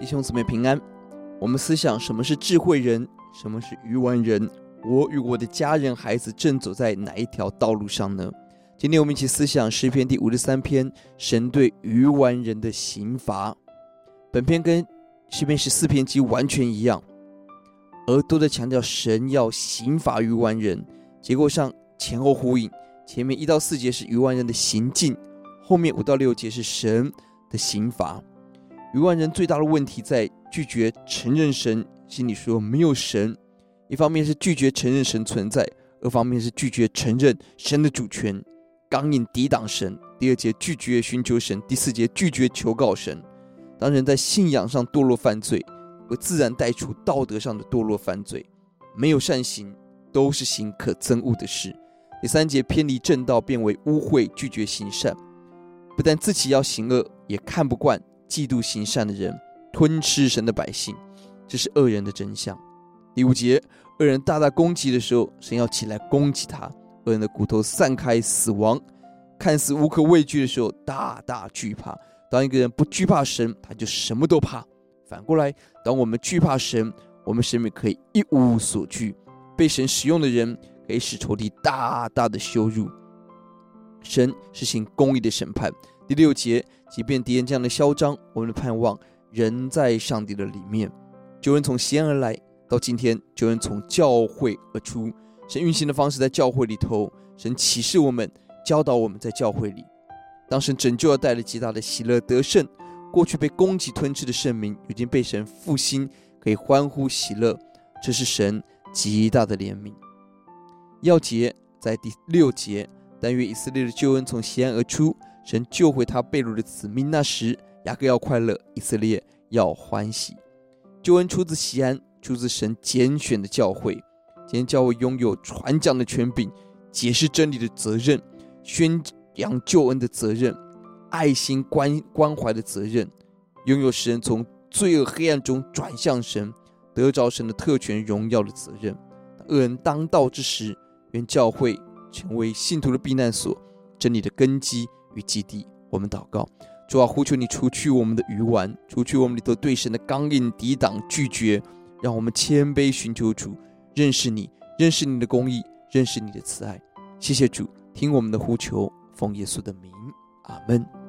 弟兄姊妹平安。我们思想什么是智慧人，什么是愚顽人？我与我的家人、孩子正走在哪一条道路上呢？今天我们一起思想诗篇第五十三篇，神对愚顽人的刑罚。本篇跟诗篇十四篇几乎完全一样，而都在强调神要刑罚愚顽人。结构上前后呼应，前面一到四节是愚顽人的行径，后面五到六节是神的刑罚。愚万人最大的问题在拒绝承认神，心里说没有神。一方面是拒绝承认神存在，二方面是拒绝承认神的主权，刚硬抵挡神。第二节拒绝寻求神，第四节拒绝求告神。当人在信仰上堕落犯罪，会自然带出道德上的堕落犯罪。没有善行，都是行可憎恶的事。第三节偏离正道，变为污秽，拒绝行善，不但自己要行恶，也看不惯。嫉妒行善的人，吞吃神的百姓，这是恶人的真相。第五节，恶人大大攻击的时候，神要起来攻击他。恶人的骨头散开，死亡，看似无可畏惧的时候，大大惧怕。当一个人不惧怕神，他就什么都怕。反过来，当我们惧怕神，我们生命可以一无所惧。被神使用的人，可以使仇敌大大的羞辱。神是行公义的审判。第六节，即便敌人这样的嚣张，我们的盼望仍在上帝的里面。救恩从西安而来，到今天，救恩从教会而出。神运行的方式在教会里头，神启示我们，教导我们在教会里。当神拯救而带来极大的喜乐得胜，过去被攻击吞吃的圣民，已经被神复兴，可以欢呼喜乐。这是神极大的怜悯。要节在第六节，但愿以色列的救恩从西安而出。神救回他被掳的子民，那时雅各要快乐，以色列要欢喜。救恩出自西安，出自神拣选的教会。今天教会拥有传讲的权柄，解释真理的责任，宣扬救恩的责任，爱心关关怀的责任，拥有使人从罪恶黑暗中转向神，得着神的特权荣耀的责任。恶人当道之时，愿教会成为信徒的避难所，真理的根基。与基地，我们祷告，主啊，呼求你除去我们的鱼丸，除去我们里头对神的刚硬抵挡拒绝，让我们谦卑寻求主，认识你，认识你的公义，认识你的慈爱。谢谢主，听我们的呼求，奉耶稣的名，阿门。